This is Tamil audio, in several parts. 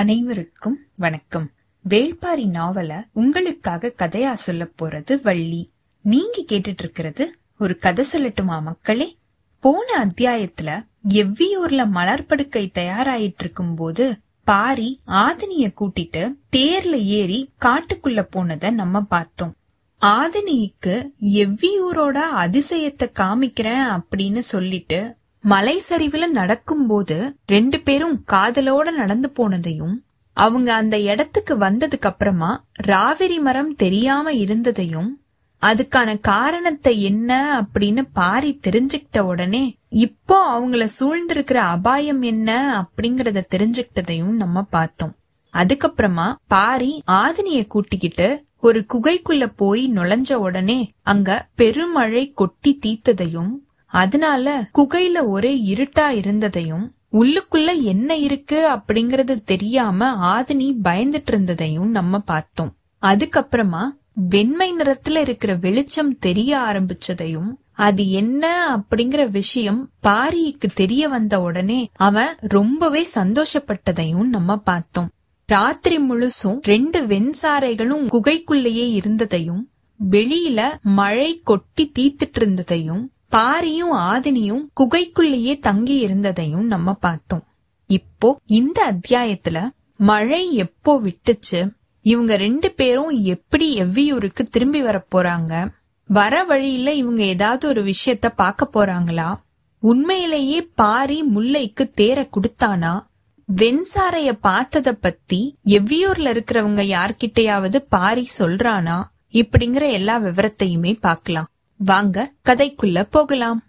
அனைவருக்கும் வணக்கம். வேள்பாரி நாவல உங்களுக்காக கதையா சொல்ல போறது வள்ளி. நீங்க கேட்டுட்டு இருக்கிறது ஒரு கதை சொல்லட்டுமா மக்களே? போன அத்தியாயத்துல எவ்வியூர்ல மலர்படுக்கை தயாராயிட்டு இருக்கும் போது பாரி ஆதினிய கூட்டிட்டு தேர்ல ஏறி காட்டுக்குள்ள போனத நம்ம பார்த்தோம் ஆதினிக்கு எவ்வியூரோட அதிசயத்தை காமிக்கிறேன் அப்படின்னு சொல்லிட்டு மலை சரிவுல நடக்கும்போது ரெண்டு பேரும் காதலோட நடந்து போனதையும் அவங்க அந்த இடத்துக்கு வந்ததுக்கு அப்புறமா ராவிரி மரம் தெரியாம இருந்ததையும் அதுக்கான காரணத்தை என்ன அப்படின்னு பாரி தெரிஞ்சுக்கிட்ட உடனே இப்போ அவங்கள சூழ்ந்திருக்கிற அபாயம் என்ன அப்படிங்கறத தெரிஞ்சுக்கிட்டதையும் நம்ம பார்த்தோம். அதுக்கப்புறமா பாரி ஆதினிய கூட்டிக்கிட்டு ஒரு குகைக்குள்ள போய் நுழைஞ்ச உடனே அங்க பெருமழை கொட்டி தீத்ததையும் அதனால குகையில ஒரே இருட்டா இருந்ததையும் உள்ளுக்குள்ள என்ன இருக்கு அப்படிங்கறது தெரியாம ஆதினி பயந்துட்டு இருந்ததையும் நம்ம பார்த்தோம். அதுக்கப்புறமா வெண்மை நிறத்துல இருக்கிற வெளிச்சம் தெரிய ஆரம்பிச்சதையும் அது என்ன அப்படிங்கிற விஷயம் பாரிக்கு தெரிய வந்த உடனே அவன் ரொம்பவே சந்தோஷப்பட்டதையும் நம்ம பார்த்தோம். ராத்திரி முழுசும் ரெண்டு வெண்சாரைகளும் குகைக்குள்ளேயே இருந்ததையும் வெளியில மழை கொட்டி தீத்துட்டு இருந்ததையும் பாரியும் ஆதினியும் குகைக்குள்ளேயே தங்கி இருந்ததையும் நம்ம பார்த்தோம். இப்போ இந்த அத்தியாயத்துல மழை எப்போ விட்டுச்சு? இவங்க ரெண்டு பேரும் எப்படி எவ்வியூருக்கு திரும்பி வர போறாங்க? வர வழியில இவங்க ஏதாவது ஒரு விஷயத்த பார்க்க போறாங்களா? உண்மையிலேயே பாரி முல்லைக்கு தேர குடுத்தானா? வெண்சாரைய பார்த்தத பத்தி எவ்வியூர்ல இருக்கிறவங்க யார்கிட்டயாவது பாரி சொல்றானா? இப்படிங்கிற எல்லா விவரத்தையுமே பார்க்கலாம். வாங்க கதைக்குள்ள போகலாம்.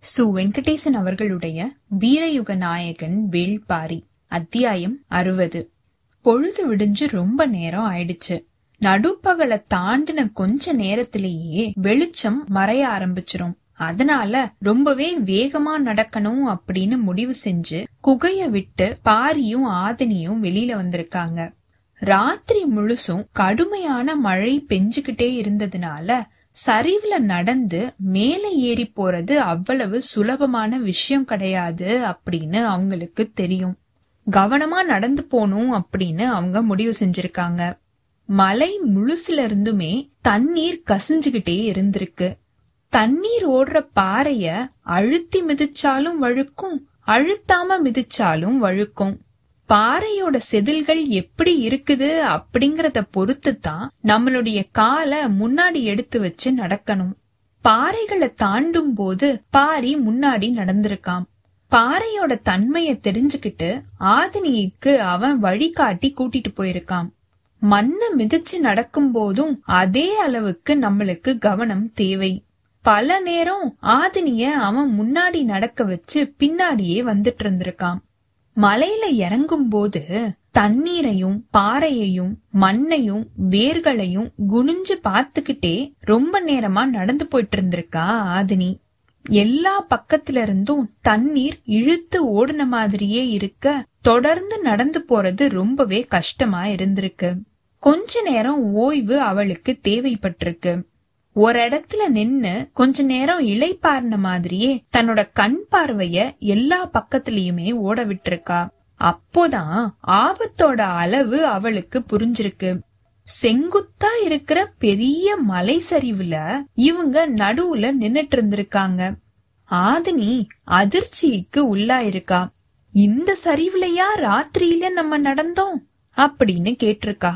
சு வெங்கடேசன் அவர்களுடைய வீரயுக நாயகன் வேள்பாரி அத்தியாயம் அறுபது. பொழுது விடிஞ்சு ரொம்ப நேரம் ஆயிடுச்சு. நடுப்பகலை தாண்டின கொஞ்ச நேரத்திலேயே வெளிச்சம் மறைய ஆரம்பிச்சிரும். அதனால ரொம்பவே வேகமா நடக்கணும் அப்படின்னு முடிவு செஞ்சு குகைய விட்டு பாரியும் ஆதினியும் வெளியில வந்திருக்காங்க. ராத்திரி முழுசும் கடுமையான மழை பெஞ்சுகிட்டே இருந்ததுனால சரிவுல நடந்து மேலே ஏறி போறது அவ்வளவு சுலபமான விஷயம் கிடையாது அப்படின்னு அவங்களுக்கு தெரியும். கவனமா நடந்து போகணும் அப்படின்னு அவங்க முடிவு செஞ்சிருக்காங்க. மலை முழுசுல இருந்துமே தண்ணீர் கசிஞ்சுகிட்டே இருந்திருக்கு. தண்ணீர் ஓடுற பாறைய அழுத்தி மிதிச்சாலும் வழுக்கும் அழுத்தாம மிதிச்சாலும் வழுக்கும். பாறையோட செதில்கள் எப்படி இருக்குது அப்படிங்கறத பொறுத்து தான் நம்மளுடைய காலை முன்னாடி எடுத்து வச்சு நடக்கணும். பாறைகளை தாண்டும் போது பாரி முன்னாடி நடந்திருக்காம். பாறையோட தன்மைய தெரிஞ்சுக்கிட்டு ஆதினிக்கு அவன் வழிகாட்டி கூட்டிட்டு போயிருக்கான் மண்ண மிதிச்சு நடக்கும் போதும் அதே அளவுக்கு நம்மளுக்கு கவனம் தேவை. பல நேரம் ஆதினிய அவன் முன்னாடி நடக்க வச்சு பின்னாடியே வந்துட்டு இருந்திருக்கான் மலையில இறங்கும் போது தண்ணீரையும் பாறையையும் மண்ணையும் வேர்களையும் குனிஞ்சு பார்த்துக்கிட்டே ரொம்ப நேரமா நடந்து போயிட்டு இருந்திருக்கா ஆதினி? எல்லா பக்கத்துல இருந்தும் தண்ணீர் இழுத்து ஓடுன மாதிரியே இருக்க தொடர்ந்து நடந்து போறது ரொம்பவே கஷ்டமா இருந்திருக்கு. கொஞ்ச நேரம் ஓய்வு அவளுக்கு தேவைப்பட்டிருக்கு. ஒரு இடத்துல நின்னு கொஞ்ச நேரம் இளைப்பாறின மாதிரியே தன்னோட கண் பார்வைய எல்லா பக்கத்துலயுமே ஓட விட்டுருக்கா அப்போதான் ஆபத்தோட அளவு அவளுக்கு புரிஞ்சிருக்கு. செங்குத்தா இருக்கிற பெரிய மலை சரிவுல இவங்க நடுவுல நின்னுட்டு இருந்திருக்காங்க ஆதினி அதிர்ச்சிக்கு உள்ளாயிருக்கா. இந்த சரிவுலயா ராத்திரியில நம்ம நடந்தோம்? அப்படின்னு கேட்டிருக்கா.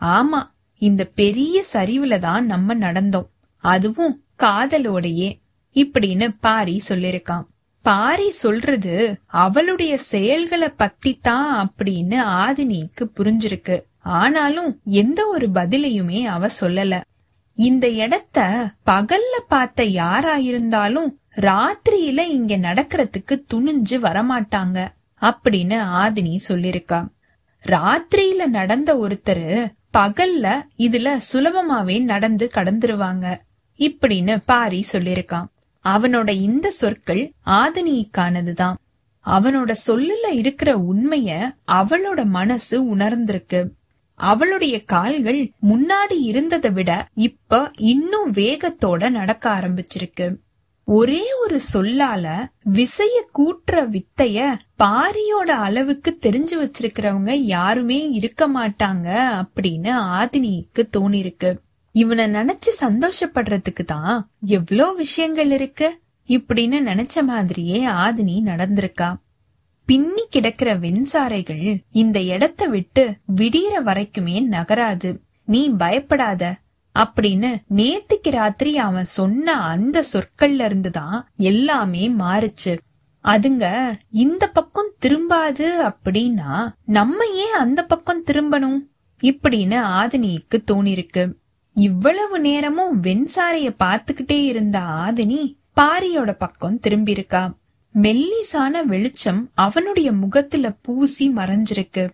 ஆமா இந்த பெரிய சரிவுல தான் நம்ம நடந்தோம். அதுவும் காதலோடையே. இப்படின்னு பாரி சொல்லிருக்கான். பாரி சொல்றது அவளுடைய செயல்களை பத்தி தான் அப்படின்னு ஆதினிக்கு புரிஞ்சிருக்கு. ஆனாலும் எந்த ஒரு பதிலையுமே அவ சொல்லல. இந்த இடத்த பகல்ல பார்த்த யாரா இருந்தாலும் ராத்திரியில இங்க நடக்கிறதுக்கு துணிஞ்சு வரமாட்டாங்க அப்படின்னு ஆதினி சொல்லிருக்கா. ராத்திரியில நடந்த ஒருத்தரு பகல்ல இதுல சுலபமாவே நடந்து கடந்துருவாங்க. இப்படின்னு பாரி சொல்லிருக்கான் அவனோட இந்த சொற்கள் ஆதினிக்கானதுதான். அவனோட சொல்லுல இருக்கிற உண்மைய அவளோட மனசு உணர்ந்திருக்கு. அவளுடைய கால்கள் முன்னாடி இருந்ததை விட இப்ப இன்னும் வேகத்தோட நடக்க ஆரம்பிச்சிருக்கு. ஒரே ஒரு சொல்லால விசைய கூட்டுற வித்தைய பாரியோட அளவுக்கு தெரிஞ்சு வச்சிருக்கிறவங்க யாருமே இருக்க மாட்டாங்க அப்படின்னு ஆதினிக்கு தோணிருக்கு. இவனை நினைச்சு சந்தோஷப்படுறதுக்கு தான் எவ்ளோ விஷயங்கள் இருக்கு இப்படின்னு நினைச்ச மாதிரியே ஆதினி நடந்திருக்கா. பின்னி கிடக்கிற வெண்சாரைகள் இந்த இடத்த விட்டு விடியற வரைக்குமே நகராது. நீ பயப்படாத. அப்படின்னு நேத்திக்கு ராத்திரி அவன் சொன்ன அந்த சொற்கள்ல இருந்துதான் எல்லாமே மாறுச்சு. அதுங்க இந்த பக்கம் திரும்பாது அப்படின்னா நம்ம ஏன் அந்த பக்கம் திரும்பணும்? இப்படின்னு ஆதினிக்கு தோணிருக்கு. இவ்வளவு நேரமும் வெண்சாரைய பாத்துக்கிட்டே இருந்த ஆதினி பாரியோட பக்கம் திரும்பியிருக்கா. மெல்லிசான வெளிச்சம் அவனுடைய முகத்துல பூசி மறைஞ்சிருக்கு.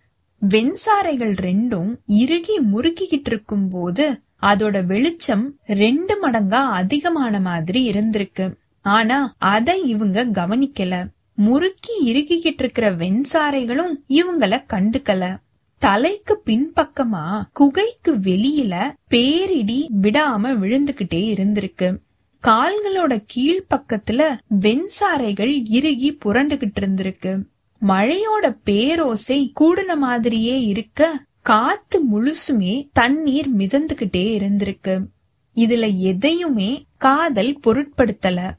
வெண்சாரைகள் ரெண்டும் இறுகி முறுக்கிக்கிட்டு இருக்கும் போது அதோட வெளிச்சம் ரெண்டு மடங்கா அதிகமான மாதிரி இருந்திருக்கு. ஆனா அத இவங்க கவனிக்கல. முறுக்கி இறுகிக்கிட்டு இருக்கிற வெண்சாரைகளும் இவங்கள கண்டுக்கல. தலைக்கு பின்பக்கமா குகைக்கு வெளியில பேரிடி விடாம விழுந்துகிட்டே இருந்திருக்கு. கால்களோட கீழ்ப்பக்கத்துல வெண்சாரைகள் இறுகி புரண்டுகிட்டு இருந்திருக்கு. மழையோட பேரோசை கூடுன மாதிரியே இருக்க காத்து முழுசுமே தண்ணீர் மிதந்துகிட்டே இருந்திருக்கு. இதுல எதையுமே காதல் பொருட்படுத்தல.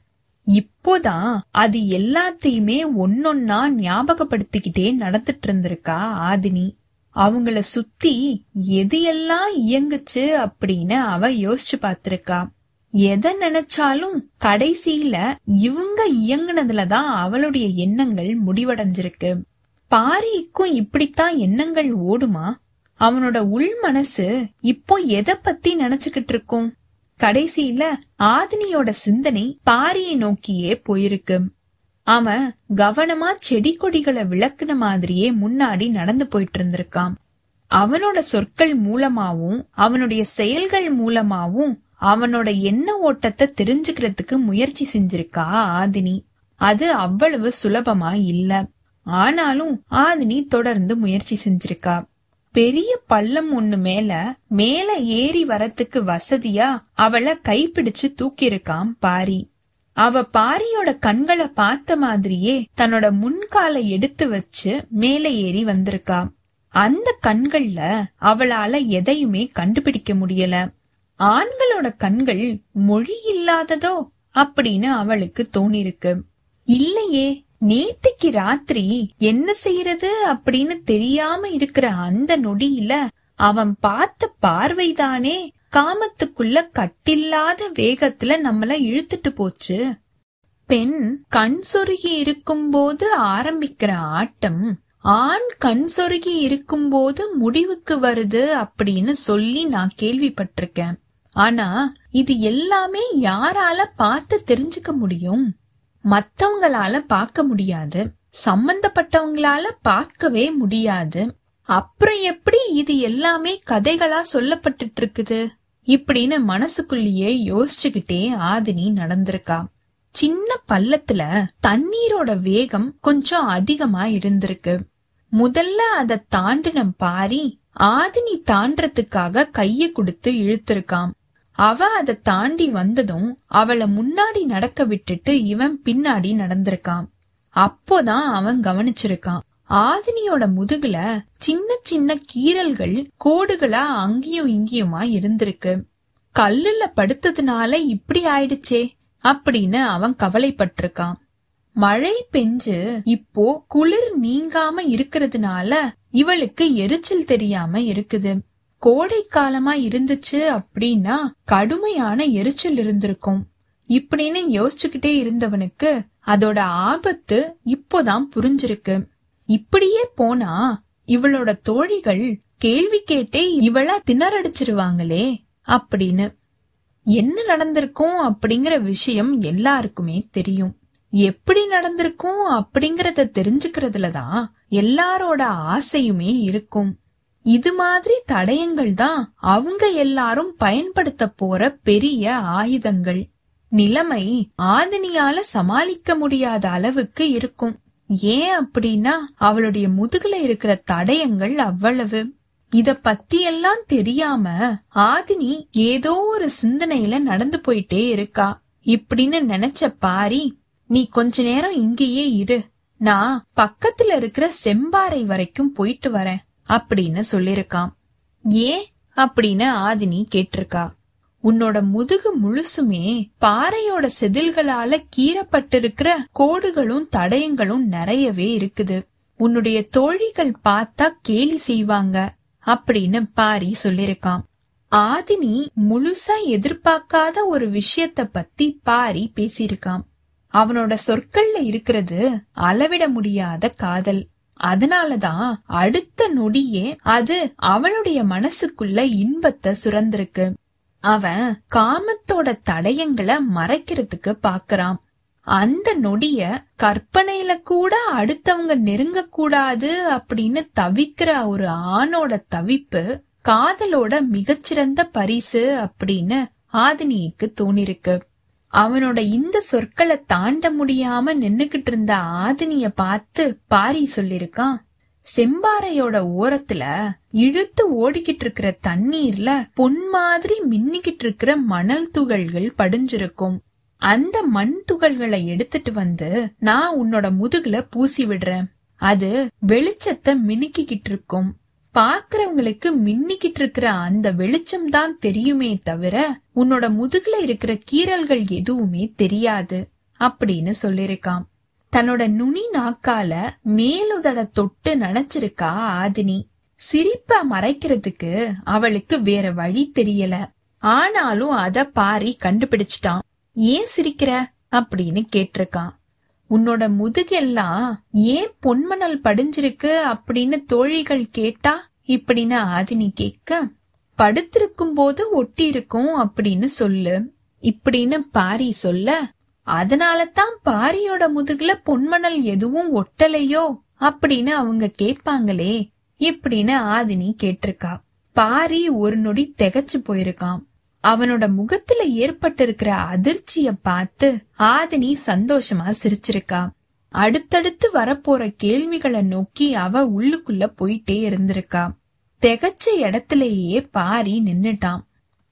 இப்போதான் அது எல்லாத்தையுமே ஒன்னொன்னா ஞாபகப்படுத்திக்கிட்டே நடந்துட்டு இருந்திருக்கா ஆதினி. அவங்கள சுத்தி எது எல்லாம் இயங்குச்சு அப்படின்னு அவ யோசிச்சு பாத்திருக்கா எதை நினைச்சாலும் கடைசியில இவங்க இயங்குனதுலதான் அவளுடைய எண்ணங்கள் முடிவடைஞ்சிருக்கு. பாரிக்கும் இப்படித்தான் எண்ணங்கள் ஓடுமா? அவனோட உள் மனசு இப்போ எதை பத்தி நினைச்சுக்கிட்டு இருக்கும்? கடைசியில ஆதினியோட சிந்தனை பாரியை நோக்கியே போயிருக்கு. அவன் கவனமா செடி கொடிகளை விளக்குன மாதிரியே முன்னாடி நடந்து போயிட்டு இருந்திருக்கான் அவனோட சொற்கள் மூலமாவும் அவனுடைய செயல்கள் மூலமாவும் அவனோட எண்ண ஓட்டத்தை தெரிஞ்சுக்கிறதுக்கு முயற்சி செஞ்சிருக்கா ஆதினி. அது அவ்வளவு சுலபமா இல்ல. ஆனாலும் ஆதினி தொடர்ந்து முயற்சி செஞ்சிருக்கா. பெரிய பள்ளம் ஒண்ணு மேல மேல ஏறி வரத்துக்கு வசதியா அவளை கைப்பிடிச்சு தூக்கியிருக்கான் பாரி. அவ பாரியோட கண்களை பார்த்த மாதிரியே தன்னோட முன்காலை எடுத்து வச்சு மேலே ஏறி வந்திருக்கா. அந்த கண்கள்ல அவளால எதையுமே கண்டுபிடிக்க முடியல. ஆண்களோட கண்கள் மொழி இல்லாததோ அப்படின்னு அவளுக்கு தோணிருக்கு. இல்லையே நேத்திக்கு ராத்திரி என்ன செய்யறது அப்படின்னு தெரியாம இருக்கிற அந்த நொடியில அவன் பார்த்த பார்வைதானே காமத்துக்குள்ள கட்டில்லாத வேகத்துல நம்மள இழுத்துட்டு போச்சு. பெண் கண் சொருகி இருக்கும்போது ஆரம்பிக்கிற ஆட்டம் ஆண் கண் சொருகி இருக்கும்போது முடிவுக்கு வருது அப்படின்னு சொல்லி நான் கேள்விப்பட்டிருக்கேன். ஆனா இது எல்லாமே யாரால பார்த்து தெரிஞ்சுக்க முடியும்? மத்தவங்களால பார்க்க முடியாது. சம்பந்தப்பட்டவங்களால பார்க்கவே முடியாது. அப்புறம் எப்படி இது எல்லாமே கதைகளா சொல்லப்பட்டுட்டு இருக்குது? இப்படின்னு மனசுக்குள்ளேயே யோசிச்சுக்கிட்டே ஆதினி நடந்திருக்கா. சின்ன பள்ளத்துல தண்ணீரோட வேகம் கொஞ்சம் அதிகமா இருந்திருக்கு. முதல்ல அத தாண்டின பாரி ஆதினி தாண்டறதுக்காக கைய கொடுத்து இழுத்திருக்கான் அவ அத தாண்டி வந்ததும் அவளை முன்னாடி நடக்க விட்டுட்டு இவன் பின்னாடி நடந்திருக்கான் அப்போதான் அவன் கவனிச்சிருக்கான் ஆதினியோட முதுகுல சின்ன சின்ன கீறல்கள் கோடுகளா அங்கேயும் இங்கேயுமா இருந்திருக்கு. கல்லுல படுத்ததுனால இப்படி ஆயிடுச்சே அப்படின்னு அவன் கவலைப்பட்டிருக்கான். மழை பெஞ்சு இப்போ குளிர் நீங்காம இருக்கிறதுனால இவளுக்கு எரிச்சல் தெரியாம இருக்குது. கோடை காலமா இருந்துச்சு அப்படின்னா கடுமையான எரிச்சல் இருந்திருக்கும். இப்படின்னு யோசிச்சுக்கிட்டே இருந்தவனுக்கு அதோட ஆபத்து இப்போதான் புரிஞ்சிருக்கு. இப்படியே போனா இவளோட தோழிகள் கேள்வி கேட்டே இவளா திணறடிச்சிருவாங்களே அப்படின்னு. என்ன நடந்திருக்கும் அப்படிங்கிற விஷயம் எல்லாருக்குமே தெரியும். எப்படி நடந்திருக்கும் அப்படிங்கறத தெரிஞ்சுக்கிறதுல தான் எல்லாரோட ஆசையுமே இருக்கும். இது மாதிரி தடயங்கள் தான் அவங்க எல்லாரும் பயன்படுத்த போற பெரிய ஆயுதங்கள். நிலைமை ஆதினியால சமாளிக்க முடியாத அளவுக்கு இருக்கும். ஏன் அப்படின்னா அவளுடைய முதுகுல இருக்கிற தடயங்கள் அவ்வளவு. இத பத்தி எல்லாம் தெரியாம ஆதினி ஏதோ ஒரு சிந்தனையில நடந்து போயிட்டே இருக்கா. இப்படின்னு நினைச்ச பாரி நீ கொஞ்ச நேரம் இங்கேயே இரு. நான் பக்கத்துல இருக்கிற செம்பாறை வரைக்கும் போயிட்டு வரேன் அப்படின்னு சொல்லிருக்கான் ஏன்? அப்படின்னு ஆதினி கேட்டிருக்கா. உன்னோட முதுகு முழுசுமே பாறையோட செதில்களால கீறப்பட்டிருக்கிற கோடுகளும் தடயங்களும் நிறையவே இருக்குது. உன்னுடைய தோழிகள் பார்த்தா கேலி செய்வாங்க அப்படின்னு பாரி சொல்லிருக்கான் ஆதினி முழுசா எதிர்பார்க்காத ஒரு விஷயத்த பத்தி பாரி பேசியிருக்கான் அவனோட சொற்கள்ல இருக்கிறது அளவிட முடியாத காதல். அதனாலதான் அடுத்த நொடியே அது அவளுடைய மனசுக்குள்ள இன்பத்தை சுரந்திருக்கு. அவன் காமத்தோட தடயங்களை மறைக்கிறதுக்கு பாக்குறான். அந்த நொடிய கற்பனையில கூட அடுத்தவங்க நெருங்க கூடாது அப்படின்னு தவிக்கிற ஒரு ஆணோட தவிப்பு காதலோட மிகச்சிறந்த பரிசு அப்படின்னு ஆதினிக்கு தோணிருக்கு. அவனோட இந்த சொற்களை தாண்ட முடியாம நின்னுகிட்டு இருந்த ஆதினிய பார்த்து பாரி சொல்லிருக்கான். செம்பாறையோட ஓரத்துல இழுத்து ஓடிக்கிட்டு இருக்கிற தண்ணீர்ல பொன் மாதிரி மின்னிக்கிட்டு இருக்கிற மணல் துகள்கள் படிஞ்சிருக்கும். அந்த மண் துகள்களை எடுத்துட்டு வந்து நான் உன்னோட முதுகுல பூசி விடுறேன். அது வெளிச்சத்தை மினுக்கிக்கிட்டு இருக்கும் பாக்குறவங்களுக்கு மின்னிக்கிட்டு இருக்கிற அந்த வெளிச்சம் தான் தெரியுமே தவிர உன்னோட முதுகுல இருக்கிற கீறல்கள் எதுவுமே தெரியாது. அப்படின்னு சொல்லிருக்கான். தன்னோட நுனி நாக்கால மேலுதட தொட்டு நினைச்சிருக்கா ஆதினி. சிரிப்ப மறைக்கிறதுக்கு அவளுக்கு வேற வழி தெரியல. ஆனாலும் அத பாரி கண்டுபிடிச்சிட்டான். ஏன் சிரிக்கிற? அப்படின்னு கேட்டிருக்கான். உன்னோட முதுகெல்லாம் ஏன் பொன்மணல் படிஞ்சிருக்கு? அப்படின்னு தோழிகள் கேட்டா இப்படின்னு ஆதினி கேட்க படுத்திருக்கும் போது ஒட்டி இருக்கும் அப்படின்னு சொல்லு. இப்படின்னு பாரி சொல்ல அதனால தான் பாரியோட முதுகுல பொன்மணல் எதுவும் ஒட்டலையோ அப்படின்னு அவங்க கேட்பாங்களே இப்படின்னு ஆதினி கேட்டிருக்கா. பாரி ஒரு நொடி திகச்சு போயிருக்கான் அவனோட முகத்துல ஏற்பட்டிருக்கிற அதிர்ச்சிய பார்த்து ஆதினி சந்தோஷமா சிரிச்சிருக்கா. அடுத்தடுத்து வரப்போற கேள்விகளை நோக்கி அவ உள்ளுக்குள்ள போயிட்டே இருந்திருக்கா. திகச்ச இடத்திலேயே பாரி நின்னுட்டான்.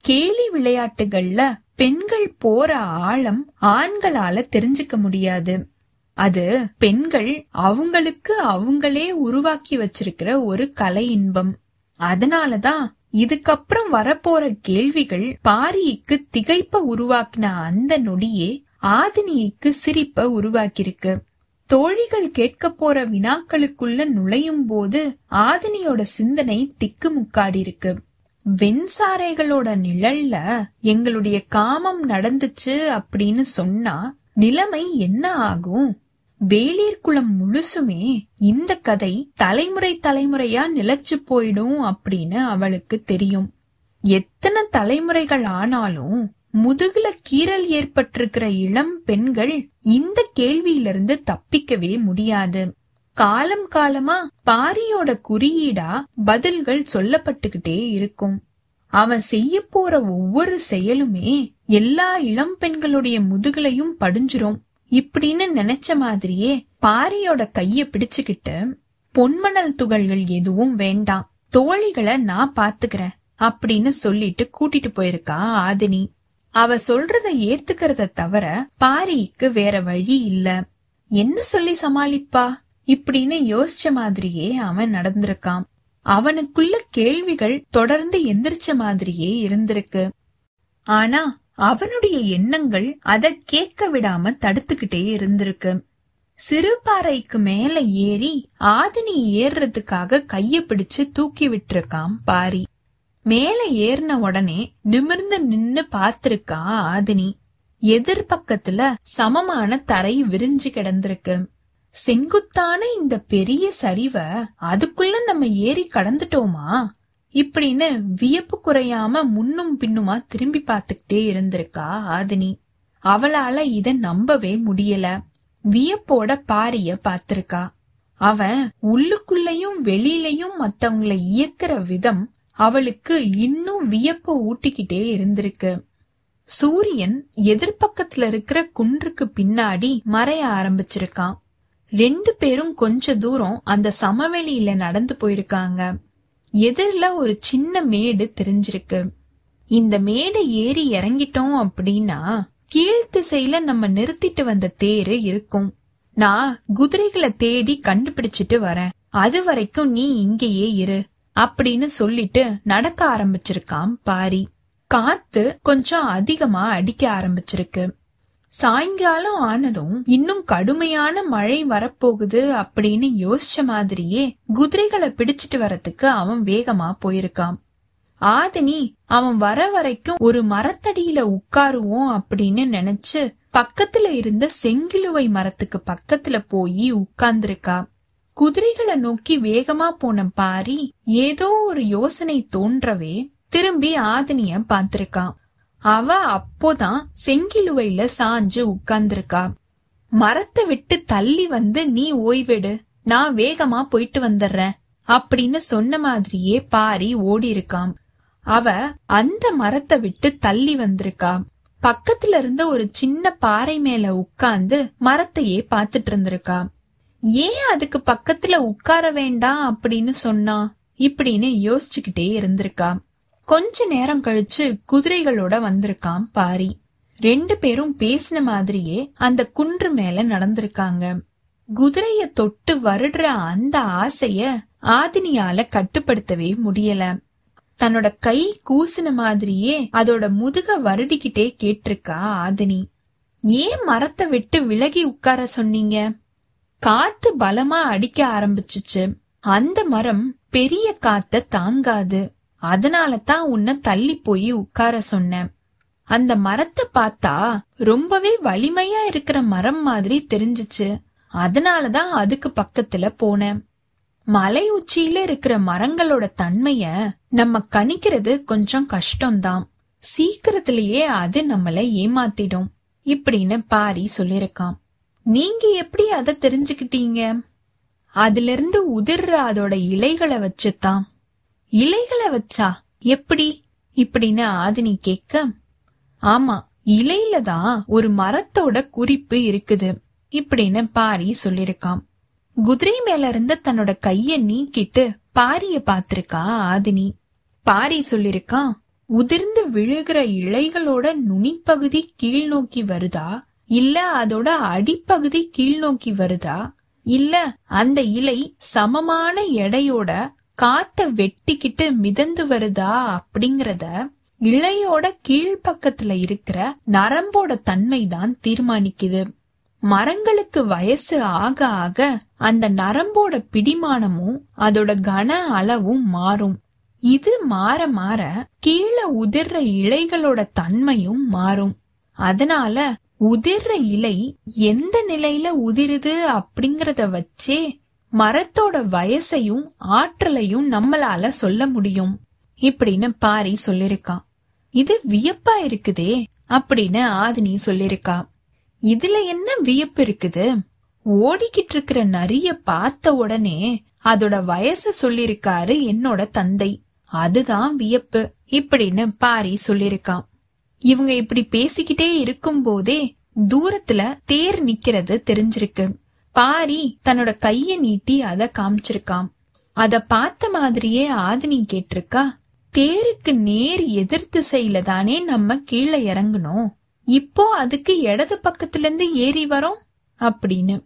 கேலி விளையாட்டுகள்ல பெண்கள் போற ஆழம் ஆண்களால தெரிஞ்சுக்க முடியாது. அது பெண்கள் அவங்களுக்கு அவங்களே உருவாக்கி வச்சிருக்கிற ஒரு கலை இன்பம். அதனாலதான் இதுக்கப்புறம் வரப்போற கேள்விகள் பாரிக்கு திகைப்ப உருவாக்கின அந்த நொடியே ஆதினிக்கு சிரிப்ப உருவாக்கியிருக்கு. தோழிகள் கேட்க போற வினாக்களுக்குள்ள நுழையும் போது ஆதினியோட சிந்தனை திக்கு முக்காடி இருக்கு வெண்சாரைகளோட நிழல்ல எங்களுடைய காமம் நடந்துச்சு அப்படின்னு சொன்னா நிலைமை என்ன ஆகும்? வேளிர் குளம் முழுசுமே இந்த கதை தலைமுறை தலைமுறையா நிலைச்சு போயிடும் அப்படின்னு அவளுக்கு தெரியும். எத்தனை தலைமுறைகள் ஆனாலும் முதுகுல கீறல் ஏற்பட்டிருக்கிற இளம் பெண்கள் இந்த கேள்வியிலிருந்து தப்பிக்கவே முடியாது. காலம் காலமா பாரியோட குறியீடா பதில்கள் சொல்லப்பட்டுகிட்டே இருக்கும். அவன் செய்ய போற ஒவ்வொரு செயலுமே எல்லா இளம் பெண்களுடைய முதுகலையும் படிஞ்சிரும். இப்படின்னு நினைச்ச மாதிரியே பாரியோட கைய பிடிச்சுக்கிட்டு பொன்மணல் துகள்கள் எதுவும் வேண்டாம். தோழிகளை நான் பாத்துக்கிறேன் அப்படின்னு சொல்லிட்டு கூட்டிட்டு போயிருக்கா ஆதினி. அவ சொல்றத ஏத்துக்கிறத தவிர பாரிக்கு வேற வழி இல்ல. என்ன சொல்லி சமாளிப்பா? இப்படின்னு யோசிச்ச மாதிரியே அவன் நடந்திருக்கான். அவனுக்குள்ள கேள்விகள் தொடர்ந்து எந்திரிச்ச மாதிரியே இருந்திருக்கு. ஆனா அவனுடைய எண்ணங்கள் அத கேட்க விடாம தடுத்துக்கிட்டே இருந்திருக்கு. சிறுபாறைக்கு மேல ஏறி ஆதினி ஏறுறதுக்காக கைய பிடிச்சு தூக்கி விட்டுருக்கான் பாரி. மேல ஏறின உடனே நிமிர்ந்து நின்னு பாத்திருக்கா ஆதினி. எதிர்பக்கத்துல சமமான தரை விரிஞ்சு கிடந்திருக்கு. செங்குத்தான இந்த பெரிய சரிவ அதுக்குள்ள நம்ம ஏறி கடந்துட்டோமா? இப்படின்னு வியப்பு குறையாம முன்னும் பின்னுமா திரும்பி பார்த்துக்கிட்டே இருந்திருக்கா ஆதினி. அவளால இத நம்பவே முடியல. வியப்போட பாரிய பாத்திருக்கா அவன் உள்ளுக்குள்ளயும் வெளியிலயும் மத்தவங்கள இயக்குற விதம் அவளுக்கு இன்னும் வியப்ப ஊட்டிக்கிட்டே இருந்திருக்கு. சூரியன் எதிர்பக்கத்துல இருக்கிற குன்றுக்கு பின்னாடி மறைய ஆரம்பிச்சிருக்கான். ரெண்டு பேரும் கொஞ்ச தூரம் அந்த சமவெளியில நடந்து போயிருக்காங்க. எதிரில ஒரு சின்ன மேடு தெரிஞ்சிருக்கு. இந்த மேடை ஏறி இறங்கிட்டோம் அப்படின்னா கீழ்த்திசையில நம்ம நிறுத்திட்டு வந்த தேரு இருக்கும். நான் குதிரைகளை தேடி கண்டுபிடிச்சிட்டு வரேன். அது வரைக்கும் நீ இங்கேயே இரு அப்படின்னு சொல்லிட்டு நடக்க ஆரம்பிச்சிருக்கான் பாரி. காத்து கொஞ்சம் அதிகமா அடிக்க ஆரம்பிச்சிருக்கு. சாயங்காலம் ஆனதும் இன்னும் கடுமையான மழை வரப்போகுது அப்படின்னு யோசிச்ச மாதிரியே குதிரைகளை பிடிச்சிட்டு வரத்துக்கு அவன் வேகமா போயிருக்கான். ஆதினி அவன் வர வரைக்கும் ஒரு மரத்தடியில உட்காருவோம் அப்படின்னு நினைச்சு பக்கத்துல இருந்த செங்கிலுவை மரத்துக்கு பக்கத்துல போய் உட்கார்ந்திருக்கா. குதிரைகளை நோக்கி வேகமா போன பாரி ஏதோ ஒரு யோசனை தோன்றவே திரும்பி ஆதினிய பாத்திருக்கான் அவ அப்போதான் செங்கிலுவையில சாஞ்சு உட்கார்ந்திருக்கா. மரத்தை விட்டு தள்ளி வந்து நீ ஓய்வெடு. நான் வேகமா போயிட்டு வந்துடுறேன் அப்படின்னு சொன்ன மாதிரியே பாரி ஓடி இருக்காம் அவ அந்த மரத்தை விட்டு தள்ளி வந்திருக்கா. பக்கத்துல இருந்த ஒரு சின்ன பாறை மேல உட்கார்ந்து மரத்தையே பாத்துட்டு இருந்திருக்கா. ஏன் அதுக்கு பக்கத்துல உட்கார வேண்டாம்? அப்படின்னு சொன்னா. இப்படின்னு யோசிச்சுக்கிட்டே இருந்திருக்கா. கொஞ்ச நேரம் கழிச்சு குதிரைகளோட வந்திருக்கான் பாரி. ரெண்டு பேரும் பேசின மாதிரியே அந்த குன்று மேல நடந்திருக்காங்க. குதிரைய தொட்டு வருடுற அந்த ஆசைய ஆதினியால கட்டுப்படுத்தவே முடியல. தன்னோட கை கூசின மாதிரியே அதோட முதுக வருடிக்கிட்டே கேட்டிருக்கா ஆதினி. ஏன் மரத்தை விட்டு விலகி உட்கார சொன்னீங்க? காத்து பலமா அடிக்க ஆரம்பிச்சுச்சு. அந்த மரம் பெரிய காத்த தாங்காது. அதனால தான் உன்னை தள்ளி போய் உட்கார சொன்னேன். அந்த மரத்தை பார்த்தா ரொம்பவே வலிமையா இருக்கிற மரம் மாதிரி தெரிஞ்சுச்சு. அதனாலதான் அதுக்கு பக்கத்துல போனேன். மலை உச்சியில இருக்கிற மரங்களோட தன்மைய நம்ம கணிக்கிறது கொஞ்சம் கஷ்டம்தான். சீக்கிரத்திலேயே அது நம்மள ஏமாத்திடும் இப்படின்னு பாரி சொல்லிருக்கான் நீங்க எப்படி அதை தெரிஞ்சுக்கிட்டீங்க? அதுல இருந்து உதிர்ற அதோட இலைகளை வச்சுதான். இலைகளை வச்சா எப்படி? இப்படின்னு ஆதினி கேட்க ஆமா இலையில தான் ஒரு மரத்தோட குறிப்பு இருக்குது இப்படின்னு பாரி சொல்லிருக்கான் குதிரை மேல இருந்து தன்னோட கைய நீக்கிட்டு பாரிய பாத்திருக்கா ஆதினி. பாரி சொல்லிருக்கான் உதிர்ந்து விழுகிற இலைகளோட நுனிப்பகுதி கீழ் நோக்கி வருதா? இல்ல அதோட அடிப்பகுதி கீழ் நோக்கி வருதா? இல்ல அந்த இலை சமமான எடையோட காத்த வெட்டிக்கிட்டு மிதந்து வருதா அப்படிங்கறத இலையோட கீழ்ப்பக்கத்துல இருக்கிற நரம்போட தன்மை தான் தீர்மானிக்குது. மரங்களுக்கு வயசு ஆக ஆக அந்த நரம்போட பிடிமானமும் அதோட கன அளவும் மாறும். இது மாற மாற கீழே உதிர்ற இலைகளோட தன்மையும் மாறும். அதனால உதிர்ற இலை எந்த நிலையில உதிருது அப்படிங்கறத வச்சே மரத்தோட வயசையும் ஆற்றலையும் நம்மளால சொல்ல முடியும். இப்படின்னு பாரி சொல்லிருக்கான் இது வியப்பா இருக்குதே அப்படின்னு ஆதினி சொல்லிருக்கா. இதுல என்ன வியப்பு இருக்குது? ஓடிக்கிட்டு இருக்கிற நரிய பார்த்த உடனே அதோட வயச சொல்லிருக்காரு என்னோட தந்தை. அதுதான் வியப்பு இப்படின்னு பாரி சொல்லிருக்கான் இவங்க இப்படி பேசிக்கிட்டே இருக்கும் போதே தூரத்துல தேர் நிக்கிறது தெரிஞ்சிருக்கு. பாரி தன்னோட கைய நீட்டி அத காமிச்சிருக்கான் அத பார்த்த மாதிரியே ஆதினி கேட்டிருக்கா தேருக்கு நேர் எதிர் திசையில தானே நம்ம கீழே இறங்கணும் இப்போ அதுக்கு இடது பக்கத்துல இருந்து ஏறி வரோம்? அப்படின்னு.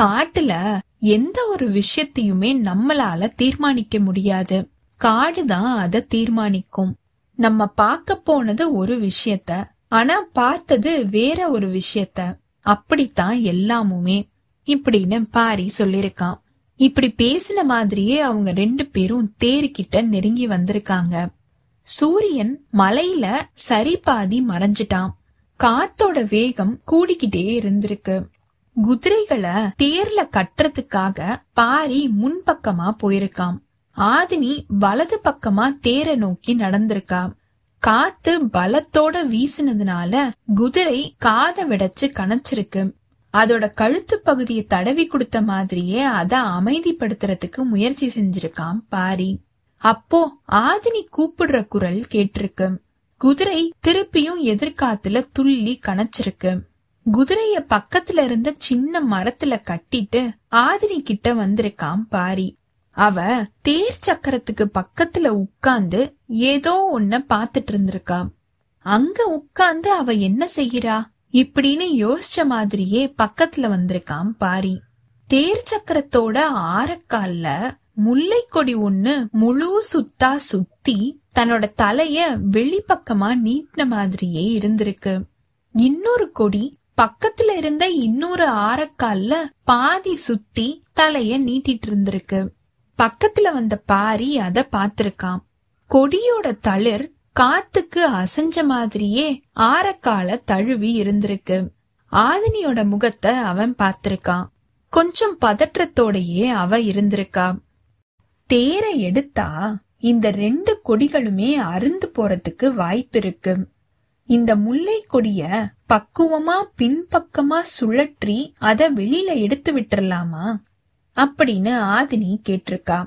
காட்டுல எந்த ஒரு விஷயத்தையுமே நம்மளால தீர்மானிக்க முடியாது. காடுதான் அத தீர்மானிக்கும். நம்ம பார்க்க போனது ஒரு விஷயத்த ஆனா பார்த்தது வேற ஒரு விஷயத்த. அப்படித்தான் எல்லாமுமே. இப்படின்னு பாரி சொல்லிருக்கான். இப்படி பேசின மாதிரியே அவங்க ரெண்டு பேரும் தேருக்கிட்ட நெருங்கி வந்திருக்காங்க. சூரியன் மலையில சரி பாதி மறைஞ்சிட்டான். காத்தோட வேகம் கூடிக்கிட்டே இருந்திருக்கு. குதிரைகளை தேர்ல கட்டுறதுக்காக பாரி முன்பக்கமா போயிருக்கான். ஆதினி வலது பக்கமா தேர நோக்கி நடந்திருக்கா. காத்து பலத்தோட வீசினதுனால குதிரை காத விடச்சு கணச்சிருக்கு அதோட கழுத்து பகுதியை தடவி கொடுத்த மாதிரியே அத அமைதிப்படுத்துறதுக்கு முயற்சி செஞ்சிருக்கான் பாரி. அப்போ ஆதினி கூப்பிடுற குரல் கேட்டிருக்கு. குதிரை திருப்பியும் எதிர்காத்துல துள்ளி கணச்சிருக்கு குதிரைய பக்கத்துல இருந்த சின்ன மரத்துல கட்டிட்டு ஆதினி கிட்ட வந்திருக்கான் பாரி. அவ தேர் சக்கரத்துக்கு பக்கத்துல உட்கார்ந்து ஏதோ ஒன்ன பாத்துட்டு இருந்திருக்கா. அங்க உட்கார்ந்து அவ என்ன செய்யறா இப்படின்னு யோசிச்ச மாதிரியே பக்கத்துல வந்திருக்கான் பாரி. தேர் சக்கரத்தோட ஆரக்கால்ல முல்லை கொடி ஒண்ணு முழு சுத்தா சுத்தி தன்னோட தலைய வெளிப்பக்கமா நீட்டின மாதிரியே இருந்திருக்கு. இன்னொரு கொடி பக்கத்துல இருந்த இன்னொரு ஆரக்கால்ல பாதி சுத்தி தலைய நீட்டிட்டு இருந்திருக்கு. பக்கத்துல வந்த பாரி அத பாத்திருக்கான் கொடியோட தளிர் காத்துக்கு அசைஞ்ச மாதிரியே ஆரக்கால தழுவி இருந்திருக்கு. ஆதினியோட முகத்தை அவன் பார்த்திருக்கான். கொஞ்சம் பதற்றத்தோடயே அவ இருந்திருக்கா. தேரை எடுத்தா இந்த ரெண்டு கொடிகளுமே அருந்து போறதுக்கு வாய்ப்பு இருக்கு இந்த முல்லை கொடிய பக்குவமா பின்பக்கமா சுழற்றி அத வெளியில எடுத்து விட்டுறலாமா? அப்படின்னு ஆதினி கேட்டிருக்கா.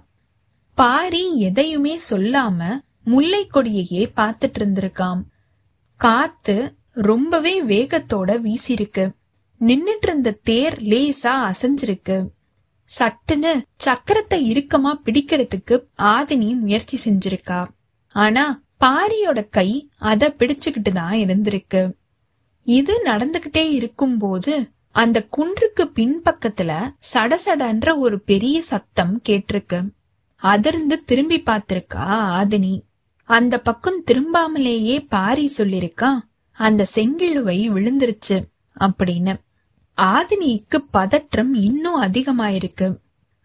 பாரி எதையுமே சொல்லாம முல்லை கொடியையே பார்த்துட்டு இருந்திருக்காம் காத்து ரொம்பவே வேகத்தோட வீசிருக்கு நின்னுட்டு இருந்த தேர் லேசா அசைஞ்சிருக்கு. சட்டுன்னு சக்கரத்தை இறுக்கமா பிடிக்கிறதுக்கு ஆதினி முயற்சி செஞ்சிருக்கா. ஆனா பாரியோட கை அத பிடிச்சுக்கிட்டு தான் இருந்திருக்கு. இது நடந்துகிட்டே இருக்கும்போது அந்த குன்றுக்கு பின்பக்கத்துல சடசடன்ற ஒரு பெரிய சத்தம் கேட்டிருக்கு. அதிர்ந்து திரும்பி பார்த்திருக்கா ஆதினி. அந்த பக்கம் திரும்பாமலேயே பாரி சொல்லிருக்கா அந்த செங்கிழுவை விழுந்துருச்சு அப்படின்னு. ஆதினிக்கு பதற்றம் இன்னும் அதிகமாயிருக்கு.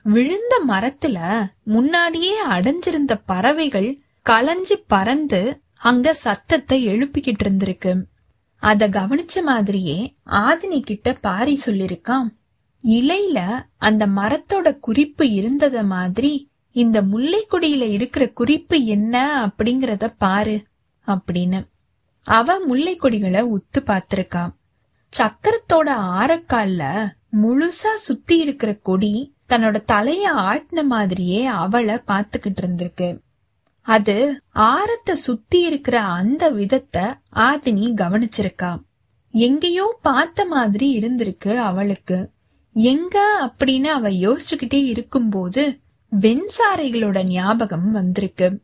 விழுந்த மரத்துல முன்னாடியே அடைஞ்சிருந்த பறவைகள் களைஞ்சு பறந்து அங்க சத்தத்தை எழுப்பிக்கிட்டு இருந்திருக்கு. அத கவனிச்ச மாதிரியே ஆதினி கிட்ட பாரி சொல்லிருக்கான் இலையில அந்த மரத்தோட குறிப்பு இருந்தத மாதிரி இந்த முல்லைக்கொடியில இருக்கிற குறிப்பு என்ன அப்படிங்கறத பாரு அப்படின்னு. அவ முல்லைக்கொடிகளை உத்து பாத்திருக்கா சக்கரத்தோட ஆரக்கால்ல முழுசா சுத்தி இருக்கிற கொடி தன்னோட தலைய ஆட்டின மாதிரியே அவளை பாத்துக்கிட்டு இருந்திருக்கு. அது ஆரத்தை சுத்தி இருக்கிற அந்த விதத்தை ஆதினி கவனிச்சிருக்கா எங்கேயோ பார்த்த மாதிரி இருந்திருக்கு அவளுக்கு. எங்க அப்படின்னு அவ யோசிச்சுக்கிட்டே இருக்கும்போது வெண்சாரைகளோட ஞாபகம் வந்திருக்கு.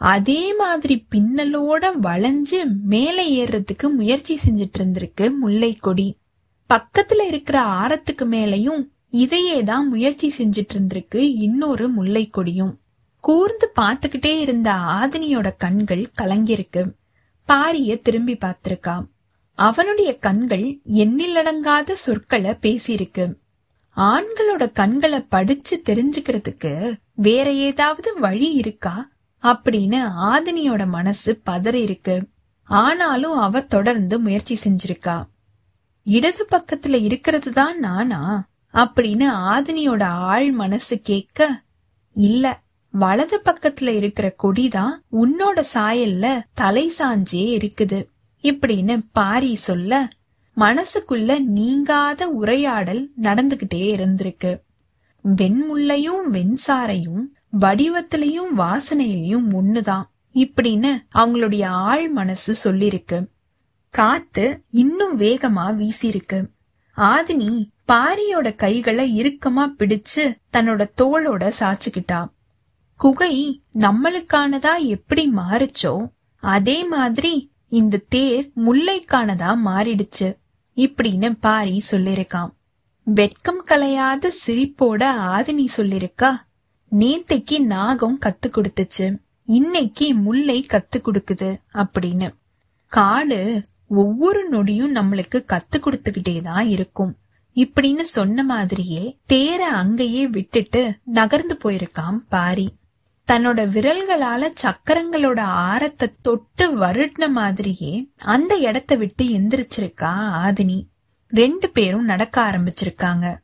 அதே மாதிரி பின்னலோட வளைஞ்சு மேலே ஏறுறதுக்கு முயற்சி செஞ்சிட்டு இருந்திருக்கு முல்லை கொடி பக்கத்துல இருக்கிற ஆரத்துக்கு மேலையும் இதையே தான் முயற்சி செஞ்சிட்டு இருந்திருக்கு இன்னொரு முல்லை கொடியும் கூர்ந்து பார்த்துக்கிட்டே இருந்த ஆதினியோட கண்கள் கலங்கியிருக்கு. பாரிய திரும்பி பார்த்திருக்கா. அவனுடைய கண்கள் எண்ணிலடங்காத சொற்களை பேசியிருக்கு. ஆண்களோட கண்களை படிச்சு தெரிஞ்சுக்கிறதுக்கு வேற ஏதாவது வழி இருக்கா? அப்படின்னு ஆதினியோட மனசு பதறி இருக்கு. ஆனாலும் அவ தொடர்ந்து முயற்சி செஞ்சிருக்கா. இடது பக்கத்துல இருக்கிறது தான் நானா? அப்படின்னு ஆதினியோட ஆள் மனசு கேட்க இல்ல வலது பக்கத்துல இருக்கிற கொடிதான் உன்னோட சாயல்ல தலை சாஞ்சே இருக்குது. இப்படின்னு பாரி சொல்ல மனசுக்குள்ள நீங்காத உரையாடல் நடந்துகிட்டே இருந்திருக்கு. வெண்முல்லையும் வெண்சாரையும் வடிவத்திலையும் வாசனையிலையும் ஒண்ணுதான். இப்படின்னு அவங்களுடைய ஆள் மனசு சொல்லிருக்கு. காத்து இன்னும் வேகமா வீசிருக்கு. ஆதினி பாரியோட கைகளை இறுக்கமா பிடிச்சு தன்னோட தோளோட சாச்சுக்கிட்டா குகை நம்மளுக்கானதா எப்படி மாறுச்சோ அதே மாதிரி இந்த தேர் முல்லைக்கானதா மாறிடுச்சு. இப்படின்னு பாரி சொல்லிருக்கான் வெட்கம் கலையாத சிரிப்போட ஆதினி சொல்லிருக்கா நேத்தைக்கு நாகம் கத்து கொடுத்துச்சு இன்னைக்கு முல்லை கத்து கொடுக்குது அப்படின்னு. காடு ஒவ்வொரு நொடியும் நம்மளுக்கு கத்து கொடுத்துக்கிட்டே தான் இருக்கும். இப்படின்னு சொன்ன மாதிரியே தேர அங்கேயே விட்டுட்டு நகர்ந்து போயிருக்கான் பாரி. தன்னோட விரல்களால சக்கரங்களோட ஆரத்தை தொட்டு வருடின மாதிரியே அந்த இடத்த விட்டு எந்திரிச்சிருக்கா ஆதினி. ரெண்டு பேரும் நடக்க ஆரம்பிச்சிருக்காங்க.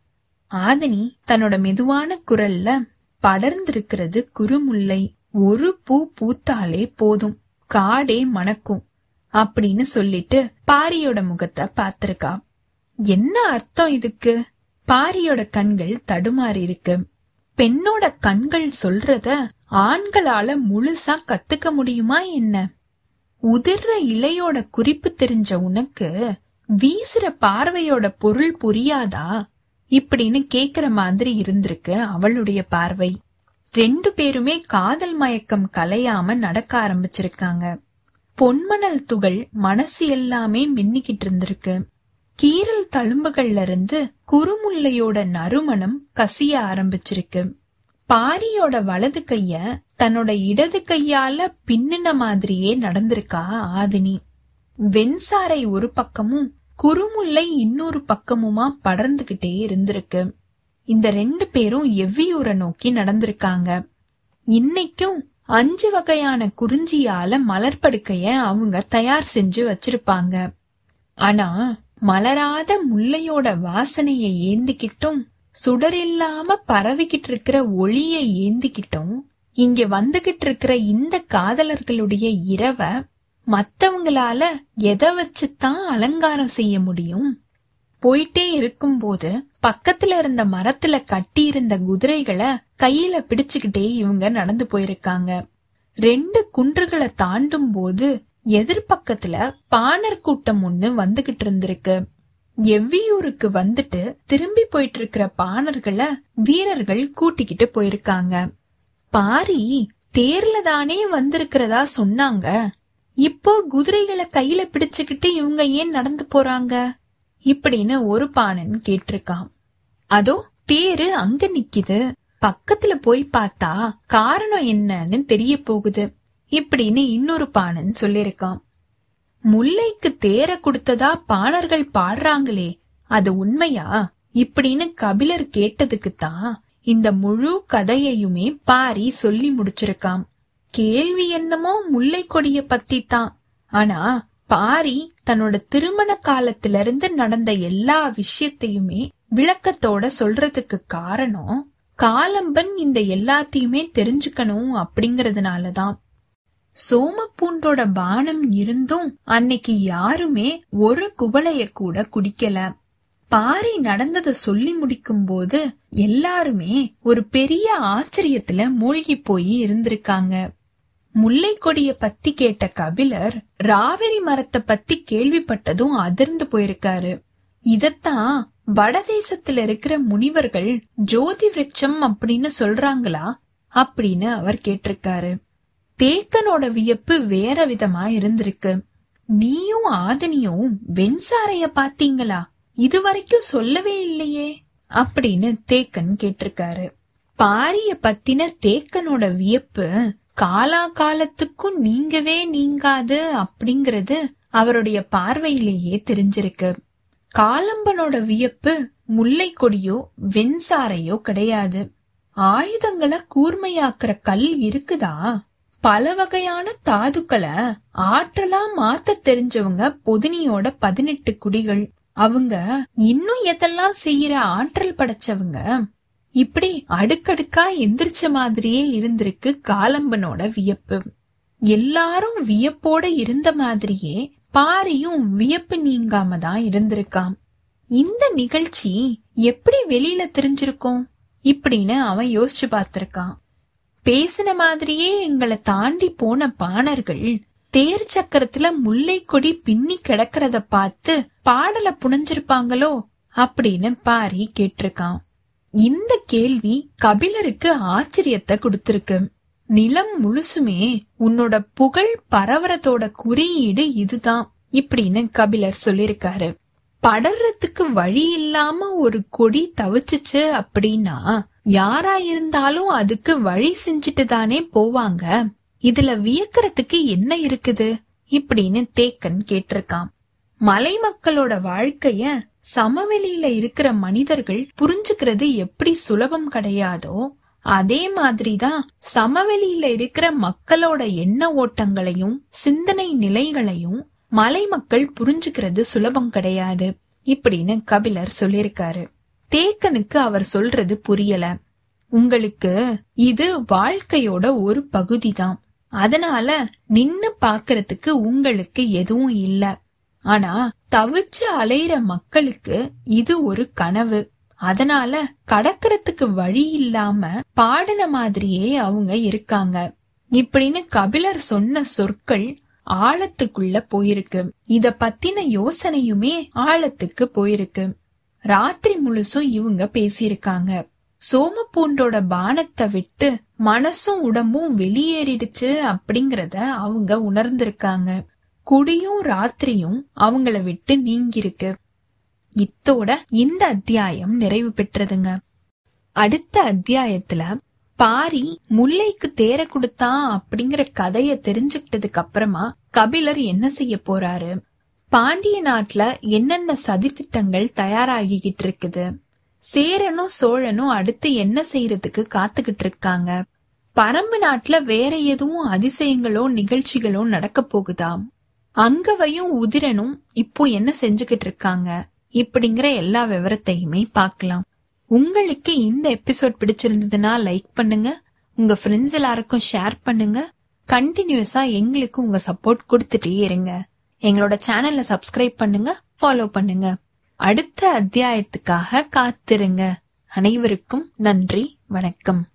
ஆதினி தன்னோட மெதுவான குரல்ல படர்ந்திருக்கிறது குறுமுல்லை ஒரு பூ பூத்தாலே போதும் காடே மணக்கும் அப்படின்னு சொல்லிட்டு பாரியோட முகத்தை பார்த்திருக்கா. என்ன அர்த்தம் இதுக்கு? பாரியோட கண்கள் தடுமாறி இருக்கு. பெண்ணோட கண்கள் சொல்றத ஆண்களால முழுசா கத்துக்க முடியுமா என்ன? உதிர்ற இலையோட குறிப்பு தெரிஞ்ச உனக்கு வீசுற பார்வையோட பொருள் புரியாதா? இப்படின்னு கேக்குற மாதிரி இருந்திருக்கு அவளுடைய பார்வை. ரெண்டு பேருமே காதல் மயக்கம் கலையாம நடக்க ஆரம்பிச்சிருக்காங்க. பொன்மணல் துகள் மனசு எல்லாமே மின்னிக்கிட்டு இருந்திருக்கு. கீரல் தழும்புகள்ல இருந்து குறுமுல்லையோட நறுமணம் கசிய ஆரம்பிச்சிருக்கு. பாரியோட வலது கைய தன்னோட இடது கையால பின்னின மாதிரியே நடந்திருக்கா ஆதினி. வெண்சாரை ஒரு பக்கமும் குறுமுல்லை இன்னொரு பக்கமுமா படர்ந்துகிட்டே இருந்திருக்கு. இந்த ரெண்டு பேரும் எவ்வியூரை நோக்கி நடந்திருக்காங்க. இன்னைக்கும் அஞ்சு வகையான குறிஞ்சியால மலர்படுக்கைய அவங்க தயார் செஞ்சு வச்சிருப்பாங்க. ஆனா மலராத முல்லையோட வாசனைய ஏந்திக்கிட்டும் சுடரில்லாம பரவிக்கிட்டு இருக்கிற ஒளிய ஏந்திக்கிட்டும் இங்க வந்துகிட்டு இருக்கிற இந்த காதலர்களுடைய இரவ மத்தவங்களால எதை வச்சுத்தான் அலங்காரம் செய்ய முடியும்? போயிட்டே இருக்கும்போது பக்கத்துல இருந்த மரத்துல கட்டி இருந்த குதிரைகளை கையில பிடிச்சுக்கிட்டே இவங்க நடந்து போயிருக்காங்க. ரெண்டு குன்றுகளை தாண்டும் போது எதிர்பக்கத்துல பாணர் கூட்டம் ஒண்ணு வந்துகிட்டு இருந்திருக்கு. எவ்வியூருக்கு வந்துட்டு திரும்பி போயிட்டு இருக்கிற பாணர்களை வீரர்கள் கூட்டிக்கிட்டு போயிருக்காங்க. பாரி தேர்ல தானே வந்திருக்கிறதா சொன்னாங்க. இப்போ குதிரைகளை கையில பிடிச்சுக்கிட்டு இவங்க ஏன் நடந்து போறாங்க? இப்படின்னு ஒரு பாணன் கேட்டிருக்கான். அதோ தேரு அங்க நிக்குது. பக்கத்துல போய் பார்த்தா காரணம் என்னன்னு தெரிய போகுது. இப்படின்னு இன்னொரு பாணன் சொல்லிருக்கான் முல்லைக்கு தேர கொடுத்ததா பாணர்கள் பாடுறாங்களே அது உண்மையா? இப்படின்னு கபிலர் கேட்டதுக்கு தான் இந்த முழு கதையையுமே பாரி சொல்லி முடிச்சிருக்காம் கேள்வி என்னமோ முல்லை கொடிய பத்தி தான் ஆனா பாரி தன்னோட திருமண காலத்துல இருந்து நடந்த எல்லா விஷயத்தையுமே விளக்கத்தோட சொல்றதுக்கு காரணம் காலம்பன் இந்த எல்லாத்தையுமே தெரிஞ்சுக்கணும் அப்படிங்கறதுனாலதான். சோமப்பூண்டோட பானம் இருந்தும் அன்னைக்கு யாருமே ஒரு குவளைய கூட குடிக்கல. பாரி நடந்தத சொல்லி முடிக்கும் போது எல்லாருமே ஒரு பெரிய ஆச்சரியத்துல மூழ்கி போய் இருந்திருக்காங்க. முல்லை கொடிய பத்தி கேட்ட கபிலர் ராவரி மரத்தை பத்தி கேள்விப்பட்டதும் அதிர்ந்து போயிருக்காரு. இதத்தான் வடதேசத்துல இருக்கிற முனிவர்கள் ஜோதி விரட்சம் அப்படின்னு சொல்றாங்களா அப்படின்னு அவர் கேட்டிருக்காரு. தேக்கனோட வியப்பு வேற விதமா இருந்திருக்கு. நீயும் ஆதனியும் வெண்சாரைய பாத்தீங்களா இதுவரைக்கும் சொல்லவே இல்லையே அப்படின்னு தேக்கன் கேட்டிருக்காரு. பாரிய பத்தின தேக்கனோட வியப்பு காலா காலத்துக்கும் நீங்கவே நீங்காது அப்படிங்கறது அவருடைய பார்வையிலேயே தெரிஞ்சிருக்கு. காலம்பனோட வியப்பு முல்லை கொடியோ வெண்சாரையோ கிடையாது. ஆயுதங்களை கூர்மையாக்குற கல் இருக்குதா? பல வகையான தாதுக்களை ஆற்றலா மாத்த தெரிஞ்சவங்க பொதினியோட பதினெட்டு குடிகள். அவங்க இன்னும் எதெல்லாம் செய்யற ஆற்றல் படைச்சவங்க? இப்படி அடுக்கடுக்கா எந்திரிச்ச மாதிரியே இருந்திருக்கு காலம்பனோட வியப்பு. எல்லாரும் வியப்போட இருந்த மாதிரியே பாரியும் வியப்பு நீங்காம தான் இருந்திருக்கான் இந்த நிகழ்ச்சி எப்படி வெளியில தெரிஞ்சிருக்கும்? இப்படின்னு அவன் யோசிச்சு பார்த்திருக்கான். பேசின மாதிரியே எங்களை தாண்டி போன பாணர்கள் தேர் சக்கரத்துல முல்லை கொடி பின்னி கிடக்கிறத பார்த்து பாடல புனிஞ்சிருப்பாங்களோ அப்படின்னு பாரி கேட்டிருக்கான். இந்த கேள்வி கபிலருக்கு ஆச்சரியத்தை கொடுத்திருக்கு. நிலம் முழுசுமே உன்னோட புகழ் பரவரத்தோட குறியீடு இதுதான் இப்படின்னு கபிலர் சொல்லிருக்காரு படறதுக்கு வழி இல்லாம ஒரு கொடி தவிச்சுச்சு அப்படின்னா யாரா இருந்தாலும் அதுக்கு வழி செஞ்சுட்டு தானே போவாங்க. இதுல வியக்கிறதுக்கு என்ன இருக்குது? இப்படின்னு தேக்கன் கேட்டிருக்கான். மலை மக்களோட வாழ்க்கைய சமவெளியில இருக்கிற மனிதர்கள் புரிஞ்சுக்கிறது எப்படி சுலபம் கிடையாதோ அதே மாதிரிதான் சமவெளியில இருக்கிற மக்களோட எண்ண ஓட்டங்களையும் சிந்தனை நிலைகளையும் மலை மக்கள் புரிஞ்சுக்கிறது சுலபம் கிடையாது இப்படின்னு கபிலர் சொல்லியிருக்காரு. தேக்கனுக்கு அவர் சொல்றது புரியல. உங்களுக்கு இது வாழ்க்கையோட ஒரு பகுதிதான். அதனால நின்னு பாக்குறதுக்கு உங்களுக்கு எதுவும் இல்ல. ஆனா தவிச்சு அலையிற மக்களுக்கு இது ஒரு கனவு. அதனால கடக்கிறதுக்கு வழி இல்லாம பாடின மாதிரியே அவங்க இருக்காங்க. இப்படின்னு கபிலர் சொன்ன சொற்கள் ஆழத்துக்குள்ள போயிருக்கு. இத பத்தின யோசனையுமே ஆழத்துக்கு போயிருக்கு. ராத்திரி முழுசும் இவங்க பேசியிருக்காங்க. சோமப்பூண்டோட பானத்தை விட்டு மனசும் உடம்பும் வெளியேறிடுச்சு அப்படிங்கறத அவங்க உணர்ந்திருக்காங்க. குடியும் ராத்திரியும் அவங்கள விட்டு நீங்கிருக்கு இத்தோட இந்த அத்தியாயம் நிறைவு பெற்றதுங்க. அடுத்த அத்தியாயத்துல பாரி முல்லைக்கு தேர கொடுத்தான் அப்படிங்கிற கதைய தெரிஞ்சுக்கிட்டதுக்கு அப்புறமா கபிலர் என்ன செய்ய போறாரு? பாண்டிய நாட்டுல என்னென்ன சதித்திட்டங்கள் தயாராகிக்கிட்டு இருக்குது சேரனும் சோழனும் அடுத்து என்ன செய்யறதுக்கு காத்துக்கிட்டு இருக்காங்க பரம்பு நாட்டுல வேற எதுவும் அதிசயங்களோ நிகழ்ச்சிகளோ நடக்க போகுதாம் அங்கவையும் உதிரனும் இப்போ என்ன செஞ்சுக்கிட்டு இருக்காங்க இப்படிங்கிற எல்லா விவரத்தையுமே பார்க்கலாம். உங்களுக்கு இந்த எபிசோட் பிடிச்சிருந்ததுன்னா லைக் பண்ணுங்க. உங்க ஃப்ரெண்ட்ஸ் எல்லாருக்கும் ஷேர் பண்ணுங்க. கண்டினியூஸா எங்களுக்கு உங்க சப்போர்ட் கொடுத்துட்டே இருங்க. எங்களோட சேனலை சப்ஸ்கிரைப் பண்ணுங்க ஃபாலோ பண்ணுங்க. அடுத்த அத்தியாயத்துக்காக காத்திருங்க. அனைவருக்கும் நன்றி வணக்கம்.